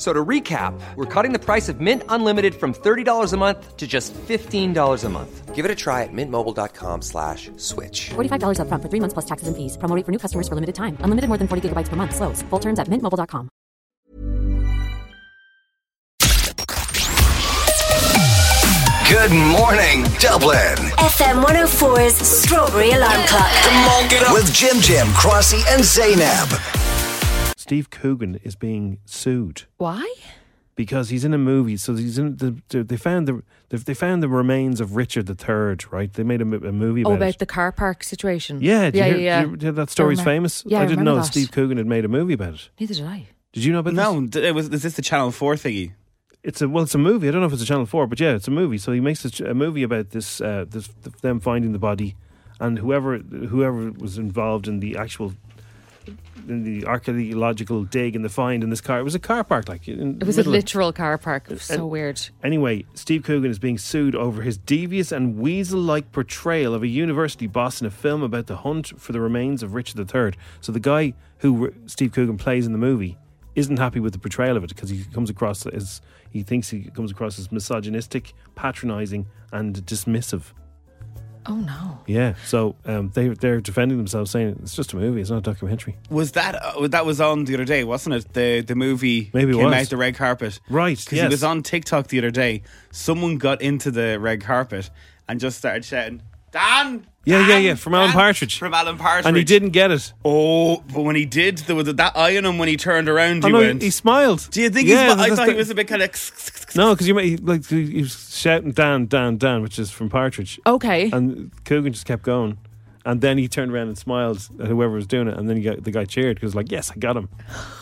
F- So to recap, we're cutting the price of Mint Unlimited from $30 a month to just $15 a month. Give it a try at mintmobile.com slash switch. $45 upfront for three months plus taxes and fees. Promo rate for new customers for limited time. Unlimited more than 40 gigabytes per month. Slows. Full terms at mintmobile.com. Good morning, Dublin. FM 104's Strawberry Alarm Clock. Come on, get up. With Jim Jim, Crossy, and Zeinab. Steve Coogan is being sued Why? because he's in a movie. So he's in the, the they found the they- they found the remains of Richard III. Right? They made a, a movie about, Oh, about it. the car park situation. yeah, did yeah, you hear, yeah. did you hear that story's remember- famous. Yeah, I I didn't remember know that. Steve Coogan had made a movie about it. Neither did I. Did you know about this? No, it was, is this the Channel 4 thingy? It's a well, it's a movie. I don't know if it's a Channel Four, but yeah, it's a movie. So he makes a, a movie about this, uh, this them finding the body, and whoever whoever was involved in the actual in the archaeological dig and the find in this car. It was a car park, like It was a literal car park. It was so And- weird. Anyway, Steve Coogan is being sued over his devious and weasel like portrayal of a university boss in a film about the hunt for the remains of Richard III. So the guy who Steve Coogan plays in the movie isn't happy with the portrayal of it because he comes across as he thinks he comes across as misogynistic, patronizing, and dismissive. Oh no. Yeah, so um, they they're defending themselves, saying it's just a movie, it's not a documentary. Was that uh, that was on the other day, wasn't it? The the movie Maybe it came was. out the red carpet. Right, Because yes. he was on TikTok the other day. Someone got into the red carpet and just started shouting, Dan! Yeah, yeah, Dan! yeah, from Alan Partridge. From Alan Partridge. And he didn't get it. Oh, but when he did, there was that eye on him when he turned around. Oh, He no, went. he smiled. Do you think Yeah, he's? I thought the- he was a bit kind of. No, because you might- like he was shouting "Dan, Dan, Dan," which is from Partridge. Okay. And Coogan just kept going, and then he turned around and smiled at whoever was doing it, and then he got, the guy cheered because like, "Yes, I got him."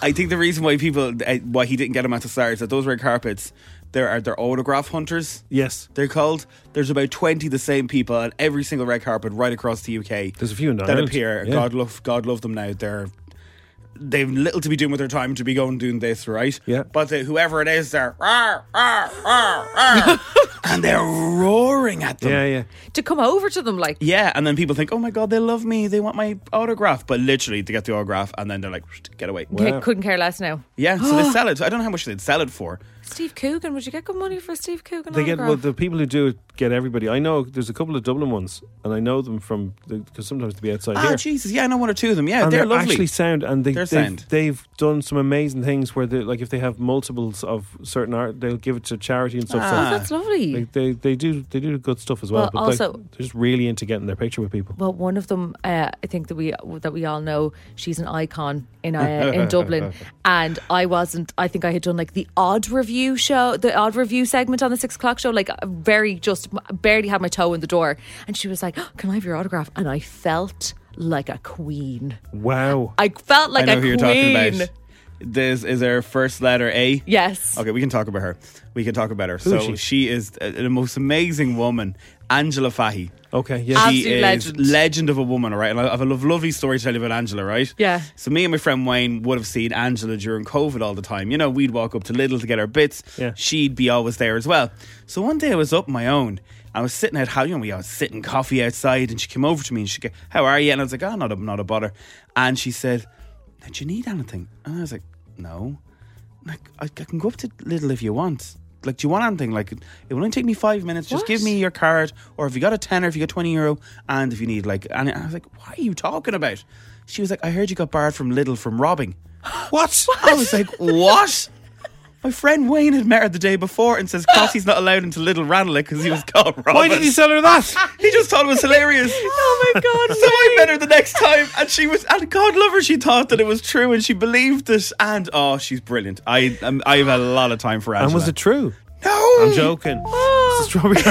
I think the reason why people uh, why he didn't get him at the start is that those red carpets there are uh, they're autograph hunters. Yes, they're called. There's about twenty the same people on every single red carpet right across the UK. There's a few in that Ireland. appear. Yeah. God love God love them now. They're they've little to be doing with their time to be going doing this, right? Yeah. But the, whoever it is, they're "Rawr, rawr, rawr, rawr," and they're roaring at them. Yeah, yeah. To come over to them like Yeah, and then people think, "Oh my god, they love me. They want my autograph." But literally, they get the autograph, and then they're like, "Get away." okay, couldn't care less now. Yeah, so they sell it. I don't know how much they'd sell it for. Steve Coogan, would you get good money for Steve Coogan? They get well. The people who do it get everybody. I know there's a couple of Dublin ones, and I know them from because sometimes they be outside Ah, here. Jesus, yeah, I know one or two of them. Yeah, and they're, they're, lovely. actually sound, and they, They're they've, sound. they've done some amazing things where, they, like, if they have multiples of certain art, they'll give it to charity and stuff. Oh, so that's lovely. They, they they do they do good stuff as well. Well, but like, also- they're just really into getting their picture with people. Well, one of them, uh, I think that we that we all know, she's an icon in uh, in Dublin, and I wasn't. I think I had done like the odd review show, the odd review segment on the six o'clock show, like very just barely had my toe in the door, and she was like, "Oh, "Can I have your autograph?" And I felt like a queen. Wow. I felt like I know a who you're queen. talking about. This is her first letter A. Yes. Okay, we can talk about her. We can talk about her. Who so she? she is the most amazing woman, Angela Fahy. Okay, She yeah. Absolute is legend. legend of a woman, all right? And I have a lov- lovely story to tell you about Angela, right? Yeah. So me and my friend Wayne would have seen Angela during COVID all the time. You know, we'd walk up to Lidl to get our bits. Yeah. She'd be always there as well. So one day I was up on my own. I was sitting at how you know we was sitting coffee outside, and she came over to me and she go, "How are you?" And I was like, "Oh, not a not a bother." And she said, "Do you need anything?" And I was like, "No." Like I, I can go up to Lidl if you want. Like, do you want anything? Like, it will only take me five minutes. Just What? give me your card, or if you got a tenner, if you got twenty euro, and if you need like, and I was like, "What are you talking about?" She was like, "I heard you got barred from Lidl from robbing." What? I was like, "What?" My friend Wayne had met her the day before and says Crossy's not allowed into Lidl Ranelagh because he was called Robin. Why did he sell her that? He just thought it was hilarious. Oh my god! So I met her the next time, and she was, and God love her, she thought that it was true, and she believed it. And oh, she's brilliant. I, um, I have a lot of time for Angela. And was it true? No, I'm joking. It's a strawberry.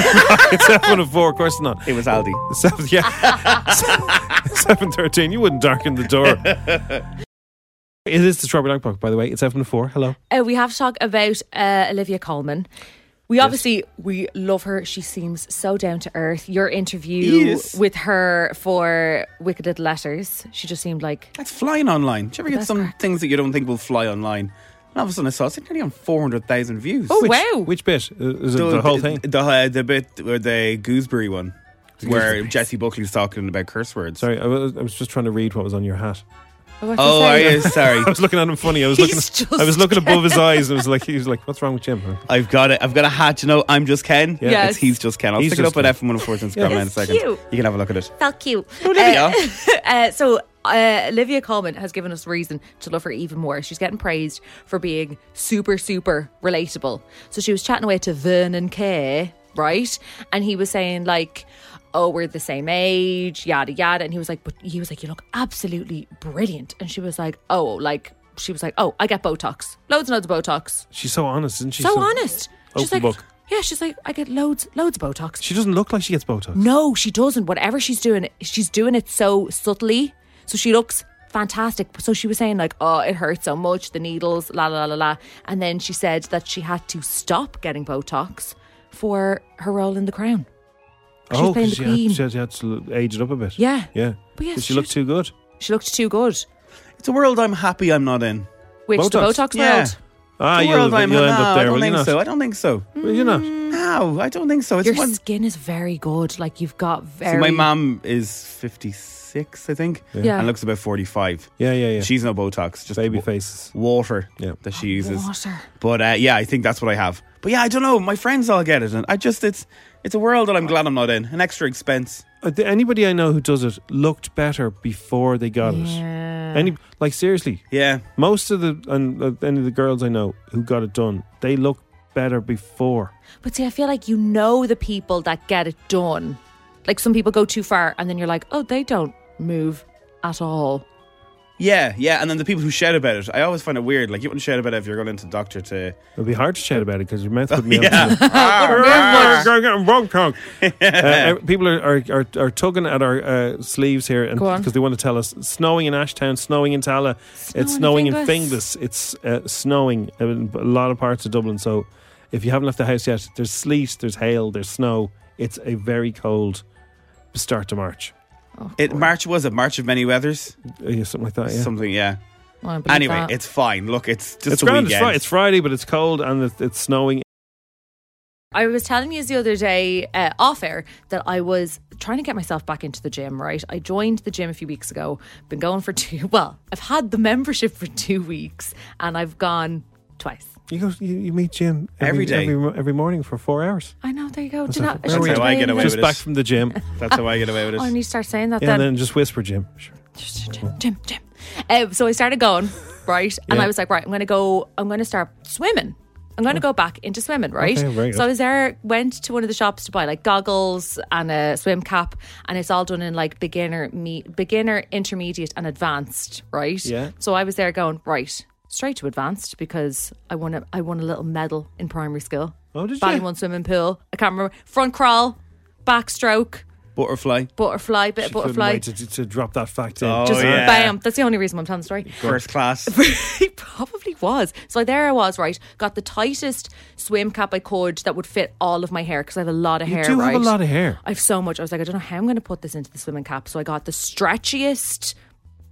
It's seven of four. Of course not. It was Aldi. Seven, yeah. seven thirteen. You wouldn't darken the door. It is the strawberry alarm Park, by the way. It's seven to four. Hello. Uh, we have to talk about uh, Olivia Colman. We obviously we love her. She seems so down to earth. Your interview Yes. with her for Wicked Little Letters, she just seemed like That's flying online. Do you ever get some crack. things that you don't think will fly online? And all of a sudden I saw it's nearly on 400,000 views. Oh, Which, wow. Which bit? Uh, Is it the, whole thing? The, uh, the bit where the gooseberry one. Where. Jessie Buckley's talking about curse words. Sorry, I was, I was just trying to read what was on your hat. What's Oh, are you? Sorry. I was looking at him funny. I was He's looking. I was looking above his eyes, and it was like he was like, "What's wrong with Jim?" I've got it. I've got a hat. You know, I'm just Ken. Yeah. Yes. It's he's just Ken. I'll He's stick it just up at Ken. F104 Instagram Yeah. in a second. cute. You can have a look at it. felt cute. Olivia. Uh, uh, so uh, Olivia Colman has given us reason to love her even more. She's getting praised for being super, super relatable. So she was chatting away to Vernon Kay, right? And he was saying like, "Oh, we're the same age, yada yada." And he was like, "But he was like, you look absolutely brilliant." And she was like, "Oh, like." She was like, "Oh, I get Botox, loads and loads of Botox. She's so honest, isn't she? so, honest." She's open like, book. "Yeah." She's like, "I get loads, loads of Botox." She doesn't look like she gets Botox. No, she doesn't. Whatever she's doing, she's doing it so subtly. So she looks fantastic. So she was saying like, "Oh, it hurts so much, the needles, la la la la la." And then she said that she had to stop getting Botox for her role in The Crown. She was oh, playing 'cause the she had, Queen. she, had, she had to age it up a bit. Yeah. yeah. But yes, she she- looked too good. She looked too good. It's a world I'm happy I'm not in. Which the Botox? Botox Yeah. world? Ah, the you'll, world I'm you'll in. end No, up I don't will you think not? so. I don't think so. Will you not? No, I don't think so. It's Your one. skin is very good. Like you've got See, very. my mum is 56, I think, Yeah. and looks about 45. Yeah, yeah, yeah. She's no Botox, just baby wa- faces. water Yeah. that she uses. Water. But uh, yeah, I think that's what I have. But yeah, I don't know. My friends all get it, and I just it's it's a world that I'm glad I'm not in. An extra expense. Uh, th- Anybody I know who does it looked better before they got it. Any like seriously, Yeah, most of the and uh, any of the girls I know who got it done, they look better before. But see, I feel like you know the people that get it done. Like some people go too far, and then you're like, oh, they don't move at all. Yeah, yeah. And then the people who shout about it, I always find it weird. Like you wouldn't shout about it if you're going into the doctor to. It'll be hard to shout about it because your mouth would be Yeah. empty. uh, people are, are, are, are tugging at our uh, sleeves here and because they want to tell us snowing in Ashtown, snowing in Tallaght, it's snowing Snowing in in Finglas, it's uh, snowing in a lot of parts of Dublin. So if you haven't left the house yet, there's sleet, there's hail, there's snow. It's a very cold start to March. It March was it March of many weathers, Uh, yeah, something like that. Yeah. something. Yeah. Well, Anyway, that. it's fine. Look, it's just it's a grand. It's, weekend. It's Friday, but it's cold and it's, it's snowing. I was telling you the other day uh, off air that I was trying to get myself back into the gym, right? I joined the gym a few weeks ago, been going for two, well, I've had the membership for two weeks and I've gone twice. You go, you, you meet Jim Every day. every, every morning for four hours. I know, there you go. That's Do not, that's how I get away Just with back it. from the gym. That's how I get away with it. Oh, I need to start saying that Yeah, then. and then just whisper, Jim. Sure. Jim, Jim, Jim. Um, so I started going, right? And Yeah. I was like, right, I'm going to go, I'm going to start swimming. I'm going to go back into swimming, right? Okay, very so I good. was there, went to one of the shops to buy like goggles and a swim cap, and it's all done in like beginner, me, beginner, intermediate, and advanced, right? Yeah. So I was there going right straight to advanced because I won a I won a little medal in primary school. Oh, did you? Ballymun swimming pool. I can't remember front crawl, backstroke, Butterfly. butterfly, bit of She couldn't butterfly. wait to, to, to drop that fact in. Oh, Just yeah. bam. That's the only reason I'm telling the story. First class. he probably was. So there I was, right? Got the tightest swim cap I could that would fit all of my hair because I have a lot of You hair. do have a lot of hair. I have so much. I was like, I don't know how I'm going to put this into the swimming cap. So I got the stretchiest,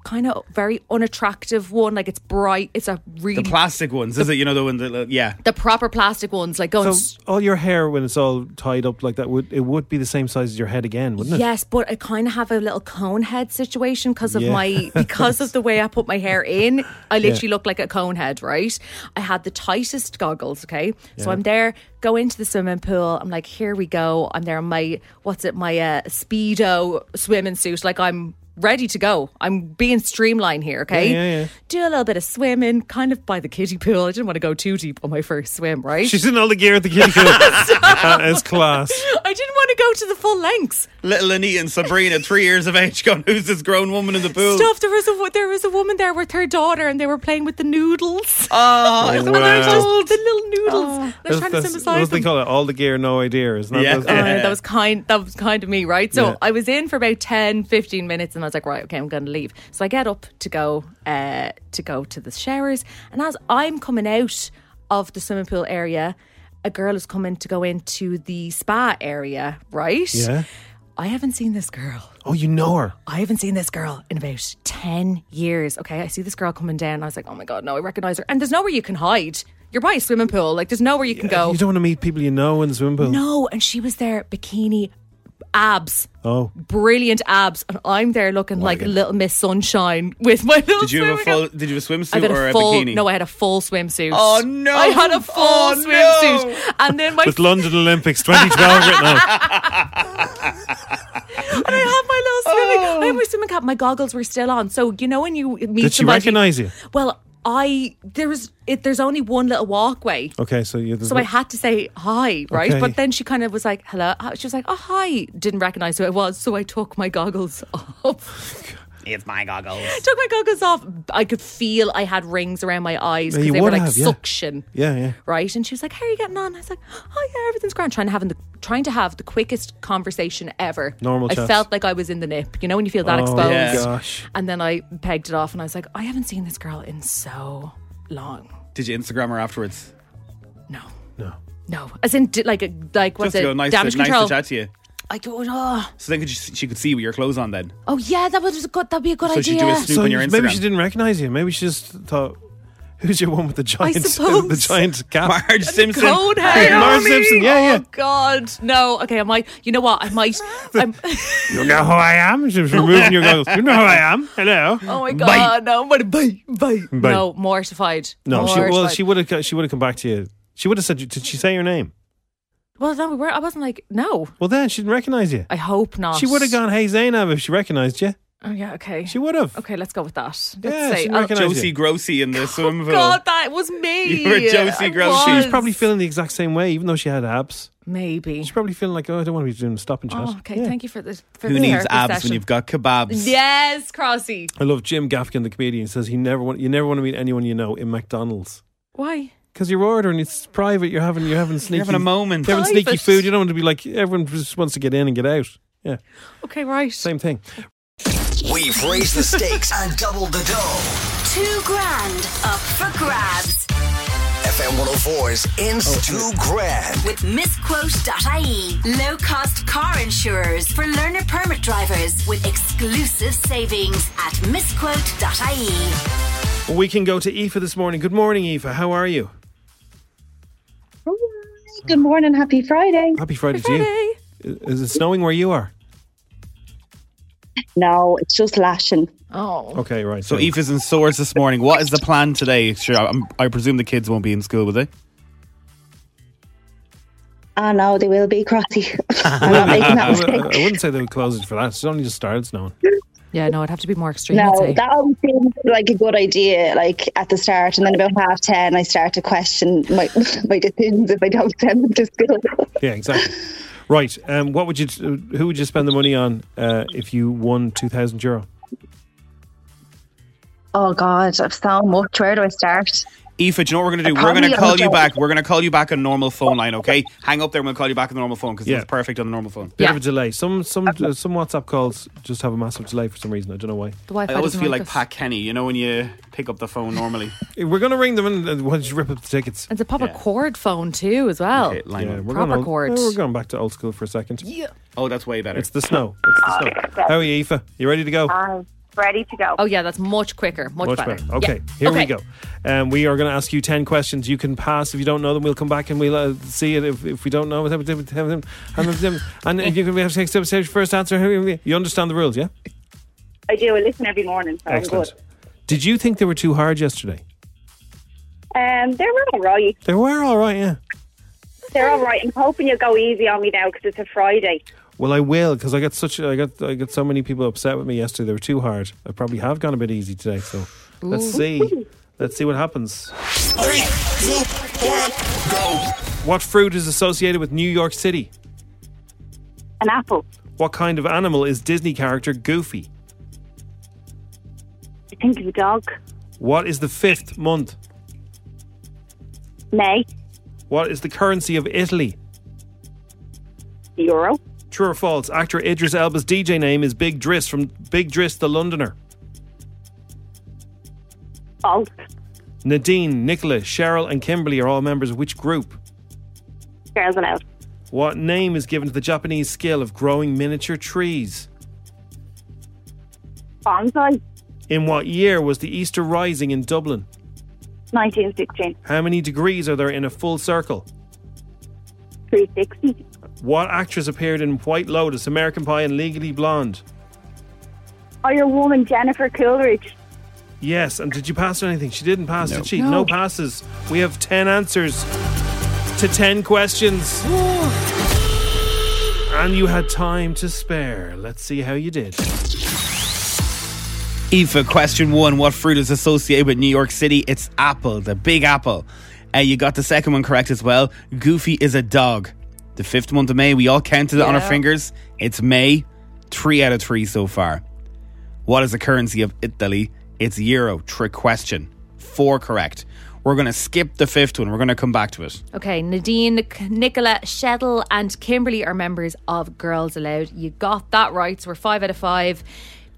kind of very unattractive one. Like it's bright. It's a really The plastic ones, is it? You know the one that yeah. the proper plastic ones, like going. So all your hair, when it's all tied up like that, would it would be the same size as your head again, wouldn't it? Yes, but I kind of have a little cone head situation because of Yeah. my because of the way I put my hair in. I literally look like a cone head, right? I had the tightest goggles, okay? So I'm there, go into the swimming pool. I'm like, here we go. I'm there in my what's it, my uh, speedo swimming suit, like I'm ready to go. I'm being streamlined here, okay? Yeah, yeah, yeah. Do a little bit of swimming, kind of by the kiddie pool. I didn't want to go too deep on my first swim, right? She's in all the gear at the kiddie pool. that is class. I didn't want to go to the full lengths. Little Anita and Sabrina, three years of age, going, "Who's this grown woman in the pool?" Stuff. There was a there was a woman there with her daughter, and they were playing with the noodles. Oh, Oh, wow. Just the little noodles. They're That's, trying to that's, swim what do they them. call it? All the gear, no idea. Isn't that Yeah. Uh, Yeah. that was kind that was kind of me right so Yeah. i was in for about 10 15 minutes and i was like right okay i'm gonna leave so i get up to go uh to go to the showers and as i'm coming out of the swimming pool area a girl is coming to go into the spa area right Yeah. i haven't seen this girl Oh, you know her. I haven't seen this girl in about 10 years. Okay, I see this girl coming down. I was like, oh my God, no, I recognize her. And there's nowhere you can hide. You're by a swimming pool. Like, there's nowhere you can go. You don't want to meet people you know in the swimming pool. No, and she was there, bikini, abs, Oh, brilliant abs, and I'm there looking like little Miss Sunshine with my little. Did you have a full? Did you have a swimsuit or a a full. bikini? No, I had a full swimsuit. Oh, no. I had a full Oh, swimsuit, and then my with London Olympics 2012 written on. and I had my little swimming. I had oh. my swimming cap. My goggles were still on. So you know when you meet Did she somebody- recognise you? Well, I there was it. There's only one little walkway. Okay, so you. So I had to say hi, right? Okay. But then she kind of was like, hello. Uh, she was like, oh, hi. Didn't recognize who it was. So I took my goggles off. It's my goggles. took my goggles off. I could feel I had rings around my eyes because you they were like have, suction. Yeah, yeah. Right. And she was like, how are you getting on? I was like, oh, yeah, everything's grand. Trying to, have the, trying to have the quickest conversation ever. Normal I chats. felt like I was in the nip. You know, when you feel that Oh, exposed. yeah. gosh. And then I pegged it off and I was like, I haven't seen this girl in so long. Did you Instagram her afterwards? No. No. No, as in like a like what's Just it? go nice, damage to, nice to chat to you. I don't know. So then could you, she could see with your clothes on then. Oh yeah, that was a good. That'd be a good So she'd idea. do a snoop So on your maybe she didn't recognise you. Maybe she just thought, "Who's your one with the giant, suppose. the giant cap?" Marge Simpson. Code Hey, hair. Marge Simpson. Yeah, yeah. Oh God, no. Okay, I might. You know what? I might. I'm, You know who I am? She's removing your goggles. You know who I am? Hello. oh my God, no. I'm gonna bite, bite. Bite. No, mortified. No, she well, she would have she would have come back to you. She would have said, "Did she say your name?" Well, no, we were. I wasn't like no. Well, then she didn't recognise you. I hope not. She would have gone, "Hey Zeinab," if she recognised you. Oh yeah. Okay. She would have. Okay, let's go with that. Let's Yeah, say. she uh, I'll- recognise Josie you. Grossy in the swimming pool. God, that was me. You were Josie I Grossi. She was was. probably feeling the exact same way, even though she had abs. maybe. She's probably feeling like, "Oh, I don't want to be doing a stop and chat." Oh, okay. Yeah. Thank you for the. For Who the needs therapy abs session. when you've got kebabs? Yes, Crossy. I love Jim Gaffigan, the comedian. Says he never want you never want to meet anyone you know in McDonald's Why? Because you're ordering. It's private. You're having you're having sneaky You're having a moment. You're having sneaky food. You don't want to be like everyone just wants to get in and get out. Yeah, Okay, right. same thing. We've raised the stakes and doubled the dough. Two grand up for grabs FM 104's Ins oh, Two Grand. with myquote.ie. Low cost car insurers for learner permit drivers with exclusive savings at myquote.ie. We can go to Aoife this morning. Good morning, Aoife. How are you? Good morning, happy Friday. Happy Friday to you. Is it snowing where you are? No, it's just lashing. Oh. Okay, right. So Aoife is in Swords this morning. What is the plan today? Sure, I'm, I presume the kids won't be in school, will they? Ah, no, they will be Crossy. I'm not making that I, mistake. I wouldn't say they would close it for that. It's only just started snowing. Yeah, no, it'd have to be more extreme. I'd No, that always seems like a good idea, like at the start, and then about half ten, I start to question my my decisions if I don't send them to school. Yeah, exactly. Right. Um, what would you? Who would you spend the money on uh, if you won two thousand euro? Oh God, I've so much. Where do I start? Aoife, do you know what we're going to do? I We're going to call you back. We're going to call you back on normal phone line, okay? Hang up there and we'll call you back on the normal phone because Yeah. it's perfect on the normal phone. Bit Yeah. of a delay. Some some uh, some WhatsApp calls just have a massive delay for some reason. I don't know why. The Wi-Fi I always feel like like. Pat Kenny, you know, when you pick up the phone normally. We're going to ring them and uh, why don't you rip up the tickets? It's a proper Yeah. cord phone too, as well. Okay, line Yeah, up. we're Proper going chord. We're going back to old school for a second. Yeah. Oh, that's way better. It's the snow. It's the snow. How are you, Aoife? You ready to go? I'm ready to go. Oh yeah, that's much quicker, much, Much better. better. Okay, Yeah. here we go. Um, we are going to ask you 10 questions. You can pass if you don't know them. We'll come back and we'll uh, see it if, if we don't know. And them and if you can have six steps, your first answer. You understand the rules, yeah? I do. I listen every morning, so Excellent. Did you think they were too hard yesterday? Um, they're all right. They were all right, yeah. They're all right. I'm hoping you'll go easy on me now because it's a Friday. Well, I will because I got such I got I got so many people upset with me yesterday. They were too hard. I probably have gone a bit easy today. So let's see. Let's see what happens. Three, two, one, go. What fruit is associated with New York City? An apple. What kind of animal is Disney character Goofy? I think of a dog. What is the fifth month? May. What is the currency of Italy? Euro. True or false? Actor Idris Elba's DJ name is Big Driss from Big Driss the Londoner. False. Nadine, Nicola, Cheryl, and Kimberly are all members of which group? Girls Aloud. What name is given to the Japanese skill of growing miniature trees? Bonsai. In what year was the Easter Rising in Dublin? 1916. How many degrees are there in a full circle? 360. What actress appeared in White Lotus, American Pie, and Legally Blonde? Iron Woman Jennifer Coolidge. Yes, and did you pass or anything? She didn't pass, No. did she? No. No passes. We have 10 answers to 10 questions. and you had time to spare. Let's see how you did. Aoife, question one. What fruit is associated with New York City? It's apple, the big apple. Uh, you got the second one correct as well. Goofy is a dog. The fifth month of May, we all counted it on our fingers. It's May. Three out of three so far. What is the currency of Italy? It's euro. Trick question. Four correct. We're going to skip the fifth one. We're going to come back to it. Okay, Nadine, Nicola, Cheryl, and Kimberly are members of Girls Aloud. You got that right. So we're five out of five.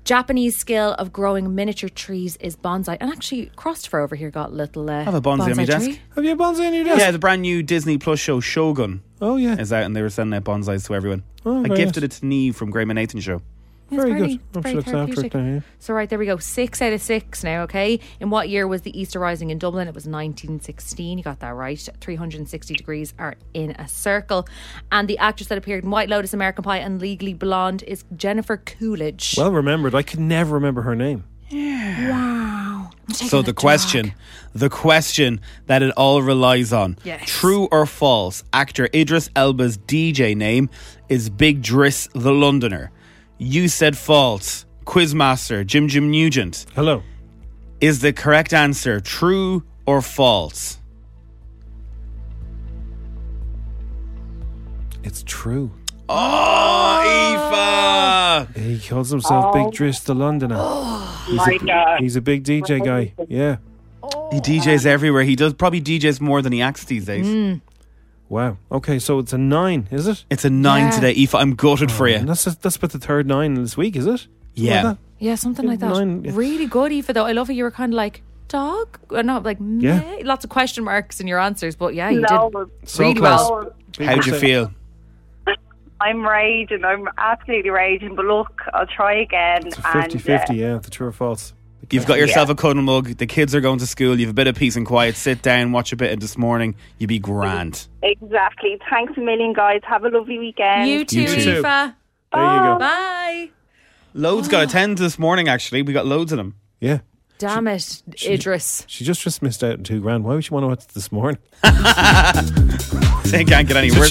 Japanese skill of growing miniature trees is bonsai. And actually, Christopher over here got a little. Uh, have a bonsai on my desk. tree. Have you a bonsai on your desk? Yeah, the brand new Disney Plus show Shogun Oh, yeah. is out and they were sending out bonsais to everyone. Oh, I gifted nice. it to Neve from Graham and Nathan show. It's Very very, good. very sure looks after it therapeutic. now, yeah. So right there we go. Six out of six now. Okay. In what year was the Easter Rising in Dublin? It was 1916. You got that right. 360 degrees are in a circle, and the actress that appeared in White Lotus, American Pie, and Legally Blonde is Jennifer Coolidge. Well remembered. I could never remember her name. Yeah. Wow. So taking the a question, the question that it all relies on, Yes. true or false? Actor Idris Elba's DJ name is Big Driss the Londoner. You said false. Quizmaster Jim Jim Nugent Hello. is the correct answer. True or false? It's true. Oh, Aoife! He calls himself Big Driss the Londoner. he's, My a, God. he's a big DJ guy. Yeah. He DJs everywhere. He does probably DJs more than he acts these days. Mm. Wow. Okay, so it's a nine, is it? It's a nine Yeah. today, Aoife. I'm gutted for And you. that's that's about the third nine this week, is it? Something Yeah. like that? Yeah, something like that. Nine, yeah. Really good, Aoife. Though I love it. You were kind of like dog, or not like Yeah. meh. lots of question marks in your answers, but yeah, you No, did So really close. well. People How'd you say- feel? I'm raging. I'm absolutely raging. But look, I'll try again. It's a uh, 50 50, yeah, the true or false. You've got yourself a cuddle mug. The kids are going to school. You've a bit of peace and quiet. Sit down, watch a bit of this morning. You'd be grand. Exactly. Thanks a million, guys. Have a lovely weekend. You too, You too. Aoife. There you go. Bye. Loads got a 10 this morning, actually. We got loads of them. Yeah. Damn it, Idris. She just just missed out on two grand. Why would she want to watch this morning? They can't get any worse,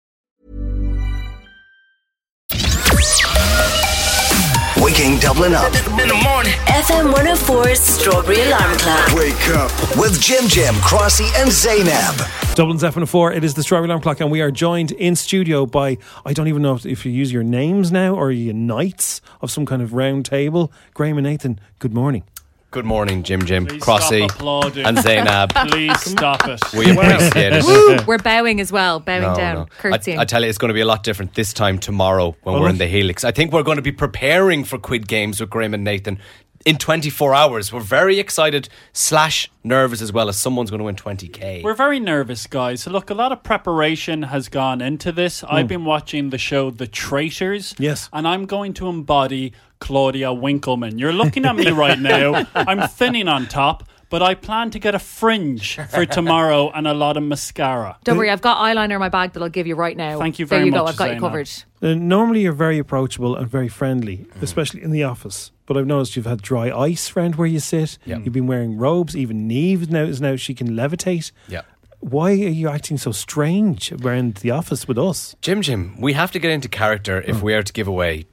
Waking Dublin up. In the morning. FM 104's Strawberry Alarm Clock. Wake up with Jim Jim, Crossy, and Zeinab. Dublin's F104, it is the Strawberry Alarm Clock, and we are joined in studio by, I don't even know if, if you use your names now or are you knights of some kind of round table. Graham and Nathan, good morning. Good morning, Jim Jim, Please Crossy, stop applauding. and Zeinab. Please stop it. We appreciate it. We're bowing as well, bowing No, down, no. curtsying. I, I tell you, it's going to be a lot different this time tomorrow when we're in the Helix. I think we're going to be preparing for Quid Games with Graham and Nathan in 24 hours. We're very excited slash nervous as well as someone's going to win 20k. We're very nervous, guys. So look, a lot of preparation has gone into this. I've hmm. been watching the show The Traitors. Yes. And I'm going to embody Claudia Winkleman. You're looking at me right now. I'm thinning on top, but I plan to get a fringe for tomorrow and a lot of mascara. Don't worry, I've got eyeliner in my bag that I'll give you right now. Thank you very much. There very you go, I've got you Zeinab. covered. Uh, normally you're very approachable and very friendly, especially in the office. But I've noticed you've had dry ice around where you sit. Yep. You've been wearing robes. Even Neve now is now she can levitate. Yeah. Why are you acting so strange around the office with us? Jim Jim, we have to get into character if we are to give away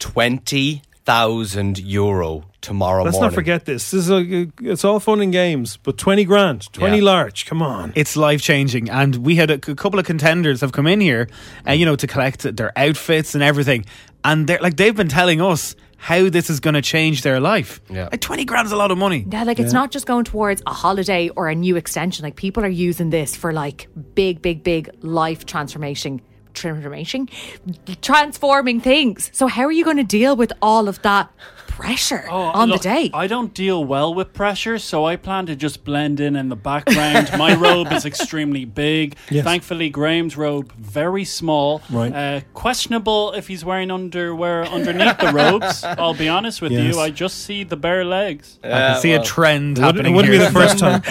20,000 euro tomorrow Let's morning. not forget this. This is a, it's all fun and games, but twenty grand, twenty Yeah. large. Come on. It's life changing, and we had a couple of contenders have come in here, uh, you know, to collect their outfits and everything, and they're like they've been telling us how this is going to change their life. Yeah. like twenty grand is a lot of money. Yeah, like it's not just going towards a holiday or a new extension. Like people are using this for like big, big, big life transformation, transformation, transforming things. So how are you going to deal with all of that pressure on Oh, Look, the day? I don't deal well with pressure, so I plan to just blend in in the background. My robe is extremely big. Yes. Thankfully, Graham's robe very small. Right. Uh, questionable if he's wearing underwear underneath the robes. I'll be honest with Yes. you. I just see the bare legs. I can see a trend It wouldn't, it wouldn't be the first time.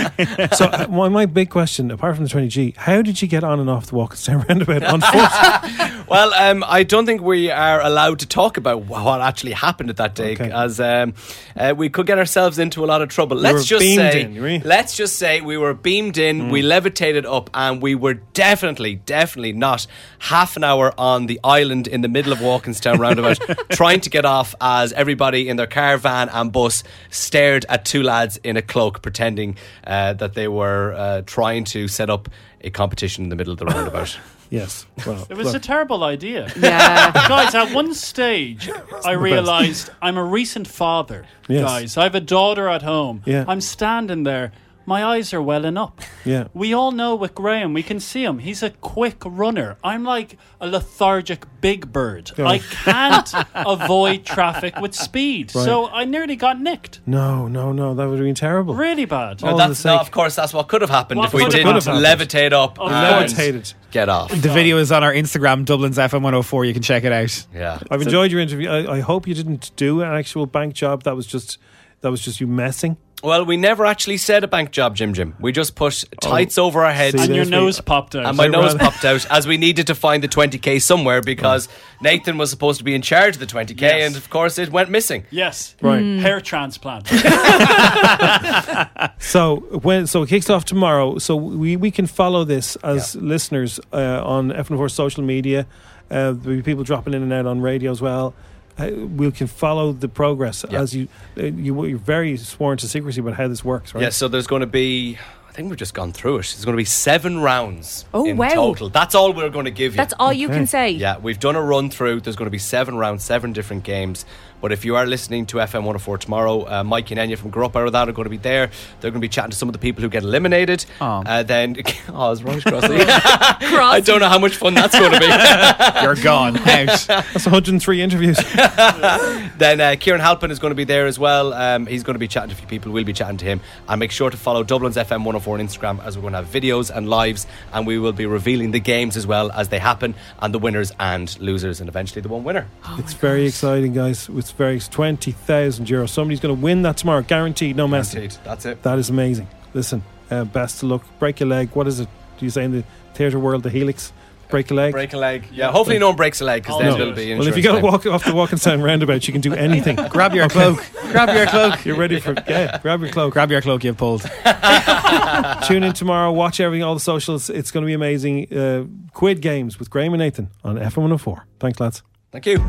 so, uh, my, my big question, apart from the 20G, how did you get on and off the Walkinstown roundabout on foot? Well, um, I don't think we are allowed to talk about what actually happened at that day, Okay. As um, uh, we could get ourselves into a lot of trouble. let's just say, in, you? let's just say we were beamed in, we levitated up, and we were definitely, definitely not half an hour on the island in the middle of Walkinstown roundabout, trying to get off as everybody in their car, van, and bus stared at two lads in a cloak, pretending uh, that they were uh, trying to set up a competition in the middle of the roundabout. yes. Well, It was look, a terrible idea. yeah. guys, at one stage, I realized I'm a recent father. Yes. Guys, I have a daughter at home. Yeah. I'm standing there. My eyes are welling up. Yeah. We all know with Graham, we can see him. He's a quick runner. I'm like a lethargic big bird. Yeah. I can't avoid traffic with speed. Right. So I nearly got nicked. no, no, no, that would have been terrible. Really bad. Oh, that's, no, of course, that's what could have happened What if we could have didn't levitate up Of and. Levitated. get off. The video is on our Instagram, Dublin's FM 104. You can check it out. Yeah. I've enjoyed your interview. I, I hope you didn't do an actual bank job. That was just that was just you messing. Well, we never actually said a bank job, Jim Jim. We just put tights over our heads. See, and your there's me. nose popped out. and my nose ran- popped out as we needed to find the 20k somewhere because Nathan was supposed to be in charge of the 20k, Yes. and of course it went missing. yes. Right. Hair transplant. So when so it kicks off tomorrow. So we, we can follow this as listeners uh, on F4 social media. Uh, there'll be people dropping in and out on radio as well. Uh, we can follow the progress Yeah. as you, uh, you you're very sworn to secrecy about how this works, right? Yeah, so there's going to be. I think we've just gone through it. There's going to be seven rounds Oh, in wow. total. That's all we're going to give you. That's all you can say. Yeah, we've done a run through. There's going to be seven rounds, seven different games. But if you are listening to FM 104 tomorrow, uh, Mike and Enya from Grow Up Out of That are going to be there. They're going to be chatting to some of the people who get eliminated. Uh, then, oh, it's right, Crossy. I don't know how much fun that's going to be. You're gone. Out. That's 103 interviews. then uh, Kieran Halpin is going to be there as well. Um, he's going to be chatting to a few people. We'll be chatting to him. And make sure to follow Dublin's FM 104 on Instagram as we're going to have videos and lives. And we will be revealing the games as well as they happen and the winners and losers and eventually the one winner. it's very exciting, guys. It's very 20,000 euros. Somebody's going to win that tomorrow, guaranteed. No messing. Guaranteed. That's it. That is amazing. Listen, uh, best of luck. Break your leg. What is it? Do you say in the theatre world, the helix? Break a leg. Break a leg. Yeah, hopefully no one breaks a leg because then it'll be Well, if you got to walk off the Walkinstown roundabout, you can do anything. Grab your cloak. Grab your cloak. You're ready for yeah. Grab your cloak. Grab your cloak. You've pulled. Tune in tomorrow. Watch everything, all the socials. It's going to be amazing. Uh, Quid games with Graham and Nathan on FM 104. Thanks, lads. Thank you.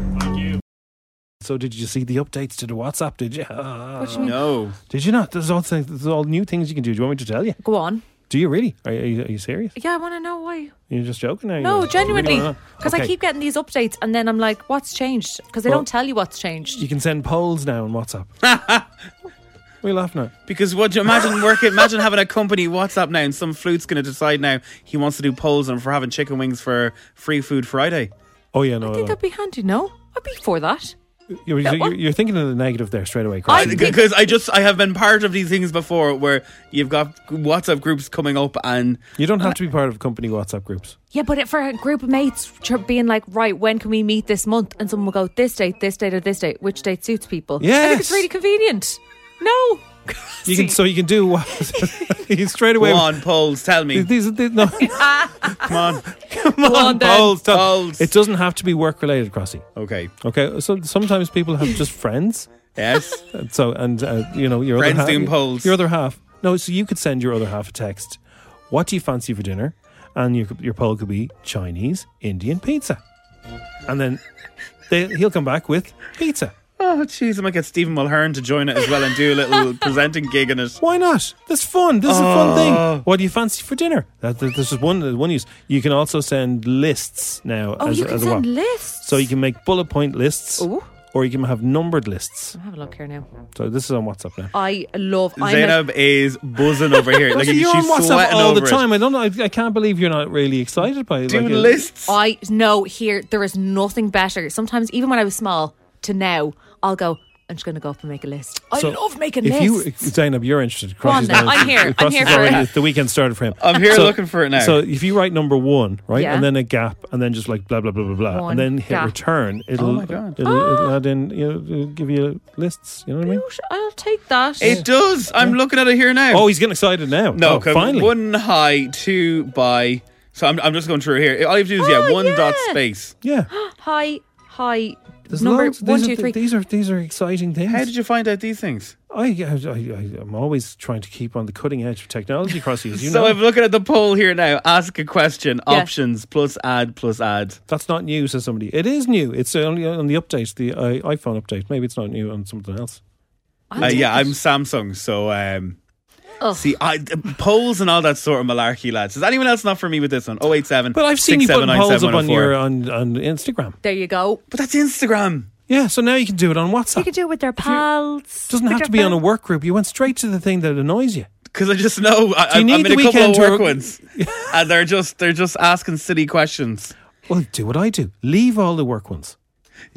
So, did you see the updates to the WhatsApp? Did you? What you mean? No. Did you not? There's all things, there's all new things you can do. Do you want me to tell you? Go on. Do you really? Are, are, you, are you serious? Yeah, I want to know why. You're just joking? Are you? No, genuinely. wanna? Because I keep getting these updates and then I'm like, what's changed? Because they Well- don't tell you what's changed. You can send polls now on WhatsApp. we are you laughing at? Because would you imagine working? Imagine having a company WhatsApp now, and some flute's going to decide now he wants to do polls and for having chicken wings for Free Food Friday. Oh yeah, no. I think no. that'd be handy, no? I'd be for that. You're, you're, you're thinking of the negative there straight away. Because I just I have been part of these things before, where you've got WhatsApp groups coming up, and You don't have to be part of company WhatsApp groups. Yeah, but for a group of mates being like, right, when can we meet this month? And someone will go, this date, this date, or this date. Which date suits people? I think it's really convenient. No. You can so you can do what you straight away. Come on, polls, tell me. These, are the- no, come on, come Go on, on then. polls, tell- Polls. It doesn't have to be work related, Crossy. Okay. Okay. So sometimes people have just friends. Yes. And so and uh, you know your Friends other half, doing polls. Your other half. No, so you could send your other half a text. What do you fancy for dinner? And your your poll could be Chinese, Indian pizza. And then they, he'll come back with pizza. Oh, jeez, I might get Stephen Mulhern to join it as well and do a little presenting gig in it. Why not? That's fun. This is a fun Oh. thing. What do you fancy for dinner? That, that- this is one one use. You can also send lists now. Oh, as, you can as send well. lists. So you can make bullet point lists, Ooh. or you can have numbered lists. I have a look here now. So this is on WhatsApp now. I love. I'm a- Zeinab is buzzing over here. like Rosie, you're she's on WhatsApp sweating all the over it. time. I don't know. I, I can't believe you're not really excited by it. Do Like, uh, lists. I know here there is nothing better. Sometimes even when I was small to now, I'll go. I'm just going to go up and make a list. I So love making if lists. you, Zeinab, you're interested. Go on Crossy's then. now- I'm here. I'm here for already- it. The weekend started for him. I'm here looking for it now. So if you write number one, right, Yeah. and then a gap, and then just like blah blah blah blah blah, One and then hit gap. return, oh it'll Oh my God. It'll, it'll ah! add in, you know, it'll give you lists. You know what I mean? I'll take that. It does. I'm looking at it here now. Oh, he's getting excited now. no, oh, come- finally. One high, two by. So I'm, I'm just going through here. All you have to do is, yeah, ah, one yeah. dot space. Yeah. High, hi. There's Number loads. one, these two, are, three. These are these are exciting things. How did you find out these things? I, I, I, I'm always trying to keep on the cutting edge of technology, Crossy, as you so know. I'm looking at the poll here now. Ask a question. Yeah. Options plus add plus add. That's not new, says somebody. It is new. It's only on the update, the uh, iPhone update. Maybe it's not new on something else. I'll Uh, yeah. I'm Samsung. So um, Ugh. see, I, polls and all that sort of malarkey, lads. Is anyone else not for me with this one? 087 But I've seen you putting polls up on oh your on, on Instagram. There you go. But that's Instagram. Yeah, so now you can do it on WhatsApp. You can do it with their pals. It doesn't have to be on a work group. You went straight to the thing that annoys you. Because I just know I, Do you I'm need in the a couple of work re- ones, and they're just they're just asking silly questions. Well, do what I do. Leave all the work ones.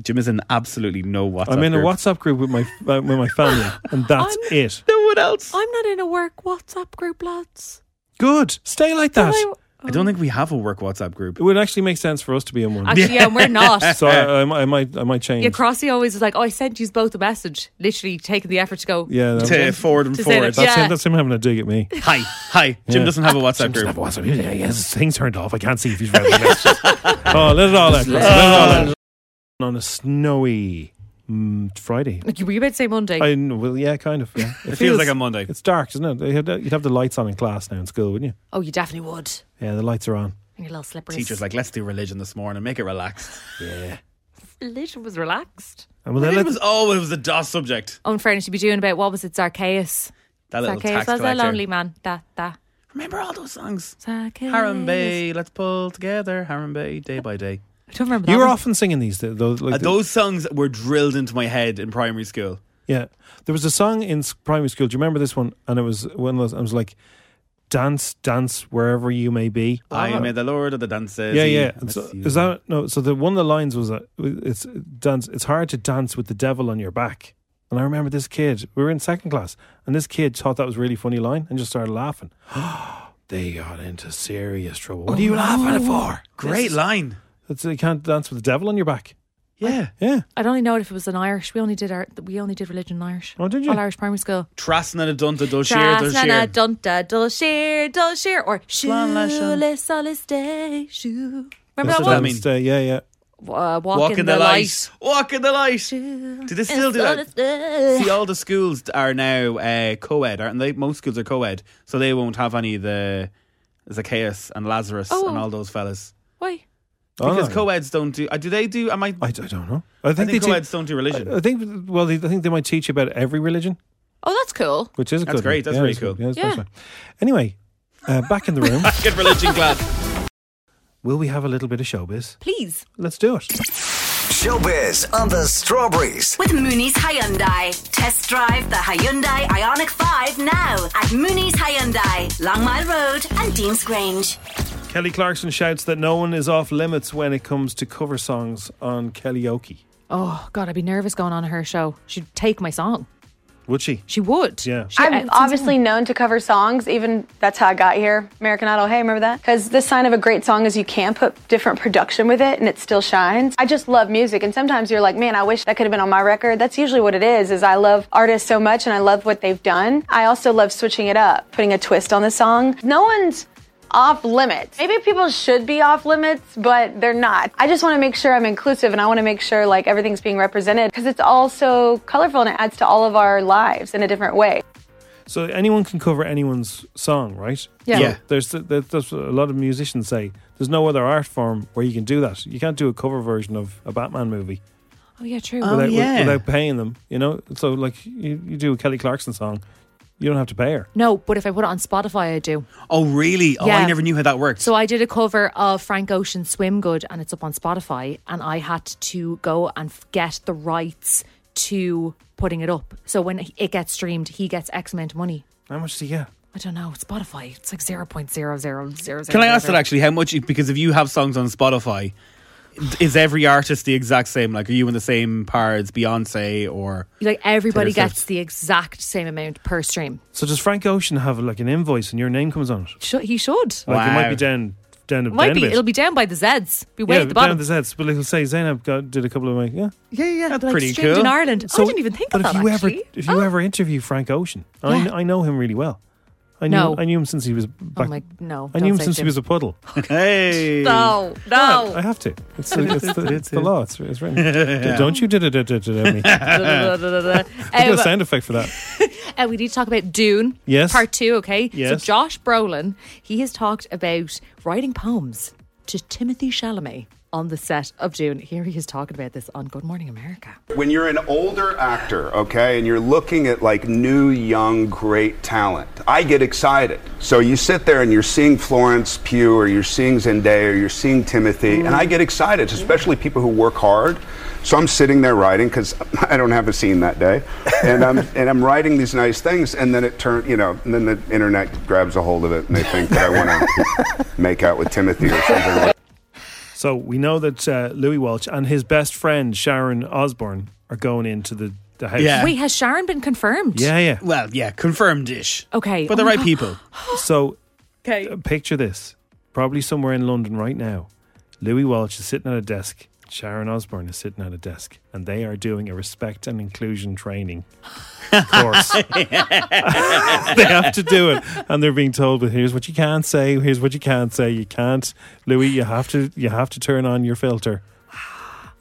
Jim is in absolutely no WhatsApp. I'm in a group. WhatsApp group with my uh, with my family, and that's I'm- it. No one else. I'm not in a work WhatsApp group, lads. Good. Stay like that. I- I don't think we have a work WhatsApp group. It would actually make sense for us to be in one. Actually, yeah, we're not. so I, I, might- I might I might change. Yeah, Crossy always is like, oh, I sent you both a message. Literally taking the effort to go. yeah, that- To forward and To forward. that- that's yeah. him. That's him having a dig at me. Hi, hi. Jim Yeah. doesn't have a WhatsApp Jim group. doesn't have a WhatsApp. He has his things turned off. I can't see if he's read the messages. oh, let it all out. Chris. Let it all out. On a snowy mm, Friday. Like, you were about to say Monday. I kn- well, yeah, kind of. Yeah. It feels like a Monday. It's dark, isn't it? You'd have the lights on in class now in school, wouldn't you? oh, you definitely would. Yeah, the lights are on. And your little slippers. Teachers like, let's do religion this morning. Make it relaxed. Yeah. Religion was relaxed. And well, they let, was oh, it was a DOS subject. Oh, in fairness, you'd be doing about, what was it, Zacchaeus? That little Zacchaeus tax was a collector. lonely man. Da, da. Remember all those songs? Zacchaeus. Harambe, let's pull together. Harambe, day by day. I don't remember that You were one. often singing these. th- Those, like Uh, the- those songs were drilled into my head in primary school. Yeah, there was a song in s- primary school. Do you remember this one? And it was one of those. I was like, "Dance, dance wherever you may be." I am the Lord of the dances. Yeah, yeah. Miss So, is that no? So the one of the lines was that it's dance. It's hard to dance with the devil on your back. And I remember this kid. We were in second class, and this kid thought that was a really funny line and just started laughing. they got into serious trouble. What are you laughing for? Great line. It's, you can't dance with the devil on your back. Yeah. Yeah. I'd only know it if it was in Irish. We only did our we only did religion in Irish. Oh, did you? All Irish primary school. Trasna a dunta dul sheer dul Trasna sheer. dunta dul sheer dul sheer or Slán leis an- shule solis day shoe. Remember What that does one? that mean? Yeah, yeah. Uh, walk, Walk in, the, light. Walk in the light. Do they still do that? See, all the schools are now uh, co-ed, aren't they? Most schools are co-ed, so they won't have any of the Zacchaeus and Lazarus Oh. and all those fellas. Why? Because Oh. co-eds don't do. Uh, do they do? Am I? I, I don't know. I I think, think, do- co-eds don't do religion. I, I think. Well, they, I think they might teach you about every religion, Oh, that's cool. which is a That's good. great. one. That's Yeah, really cool. Yeah, Yeah. nice. Anyway, uh, back in the room. Good religion class. Will we have a little bit of showbiz? Please. Let's do it. Showbiz on the Strawberries. With Mooney's Hyundai. Test drive the Hyundai Ioniq 5 now at Mooney's Hyundai, Long Mile Road and Deansgrange. Kelly Clarkson shouts that no one is off limits when it comes to cover songs on Kellyoke. Oh God, I'd be nervous going on her show. She'd take my song. Would she? She would. Yeah. She, I'm obviously insane. known to cover songs. Even that's how I got here. American Idol. Hey, remember that? Because the sign of a great song is you can put different production with it, and it still shines. I just love music, and sometimes you're like, man, I wish that could have been on my record. That's usually what it is. Is I love artists so much, and I love what they've done. I also love switching it up, putting a twist on the song. No one's off limits. Maybe people should be off limits, but they're not. I just want to make sure I'm inclusive and I want to make sure like everything's being represented because it's all so colorful and it adds to all of our lives in a different way. So anyone can cover anyone's song, right? Yeah. Yeah. There's there- there's a lot of musicians say there's no other art form where you can do that. You can't do a cover version of a Batman movie Oh yeah, true. Oh, without, wi- without paying them. You know, so like you, you do a Kelly Clarkson song, you don't have to pay her. No, but if I put it on Spotify, I do. Oh, really? Oh, Yeah. I never knew how that worked. So I did a cover of Frank Ocean's Swim Good and it's up on Spotify and I had to go and f- get the rights to putting it up. So when it gets streamed, he gets X amount of money. How much do you get? I don't know. Spotify, it's like 0.0000. Can I ask that actually? How much? Because if you have songs on Spotify, is every artist the exact same? Like, are you in the same par as Beyonce or? Like everybody Taylor gets Swift? the exact same amount per stream. So does Frank Ocean have like an invoice and your name comes on it? Should, he should. Like it might be Wow. down down, Might down be. a bit. It'll be down by the Zeds. Be way yeah, at the bottom. down the Zs. But it'll say Zeinab got, did a couple of my yeah. yeah, yeah. That's like pretty streamed cool. in Ireland. So- I didn't even think But of if that you actually. ever if you oh. ever interview Frank Ocean, I, Yeah. kn- I know him really well. I knew No. I knew him since he was back. oh my no! I knew him since Jim. he was a puddle. Hey. No, no! I no. have to. It's, the- it's, the, it's the law. It's, it's written. Don't you did it me. Give uh, a sound effect for that. uh, we need to talk about Dune. Yes. Part two, okay? So Josh Brolin, he has talked about writing poems to Timothée Chalamet on the set of Dune. Here he is talking about this on Good Morning America. When you're an older actor, okay, and you're looking at like new, young, great talent, I get excited. So you sit there and you're seeing Florence Pugh, or you're seeing Zendaya, or you're seeing Timothy, and I get excited, especially people who work hard. So I'm sitting there writing because I don't have a scene that day, and I'm and I'm writing these nice things, and then it turn, you know, and then the internet grabs a hold of it, and they think that I want to make out with Timothy or something. like So we know that uh, Louis Walsh and his best friend Sharon Osbourne are going into the, the house. Yeah. Wait, has Sharon been confirmed? Yeah, yeah. Well, yeah, confirmed ish. Okay. For the oh my right God. people. So Okay. uh, picture this. Probably somewhere in London right now. Louis Walsh is sitting at a desk. Sharon Osbourne is sitting at a desk. And they are doing a respect and inclusion training Of course. they have to do it. And they're being told, well, here's what you can't say, here's what you can't say. You can't Louis, you have to you have to turn on your filter.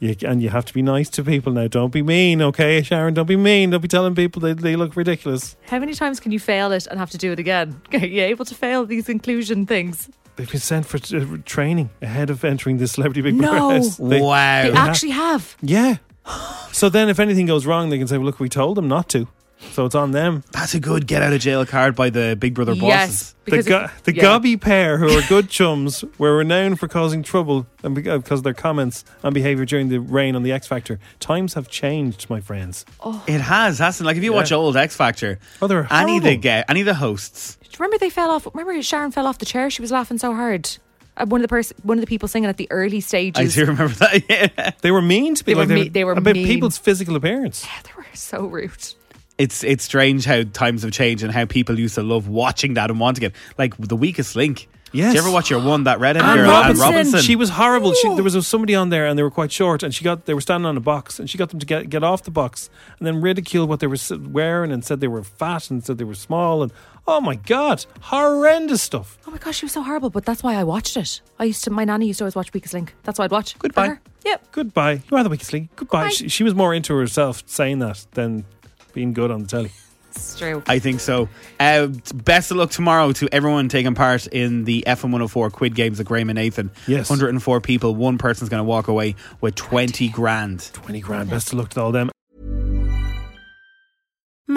You, and you have to be nice to people now. Don't be mean, okay, Sharon? Don't be mean. Don't be telling people they, they look ridiculous. How many times can you fail it and have to do it again? Are you able to fail these inclusion things? They've been sent for uh, training ahead of entering the Celebrity Big No. Brother house. They- Wow. They have- actually have. Yeah. So then, if anything goes wrong, they can say, "Well, look, we told them not to." So it's on them. That's a good get out of jail card by the Big Brother bosses. Yes, The, because go- it- the yeah. Gobby pair, who are good chums, were renowned for causing trouble and uh, because of their comments and behaviour during the reign on the X Factor. Times have changed, my friends. Oh. It has, hasn't. Like if you Yeah. watch old X Factor, Oh, they're any of the horrible. ge- any of the hosts. Do you remember they fell off? Remember Sharon fell off the chair? She was laughing so hard. Uh, one of the person, one of the people singing at the early stages. I do remember that. Yeah, They were mean to They people. were me- they were about mean. people's physical appearance. Yeah, They were so rude. It's it's strange how times have changed and how people used to love watching that and wanting it. Like the weakest link. Yes. Did you ever watch your one that redhead Anne girl, Robinson. Anne Robinson? She was horrible. She, there was somebody on there, and they were quite short, and she got they were standing on a box, and she got them to get get off the box, and then ridiculed what they were wearing, and said they were fat, and said they were small, and oh my god, horrendous stuff. Oh my gosh, she was so horrible. But that's why I watched it. I used to. My nanny used to always watch Weakest Link. That's why I'd watch. Goodbye. Yep. Goodbye. You are the weakest link. Goodbye. She, she was more into herself saying that than being good on the telly. It's true. I think so. Uh, best of luck tomorrow to everyone taking part in the FM 104 Quid Games at Graham and Nathan. Yes. 104 people. One person's going to walk away with 20 grand. 20 grand. Best of luck to all them.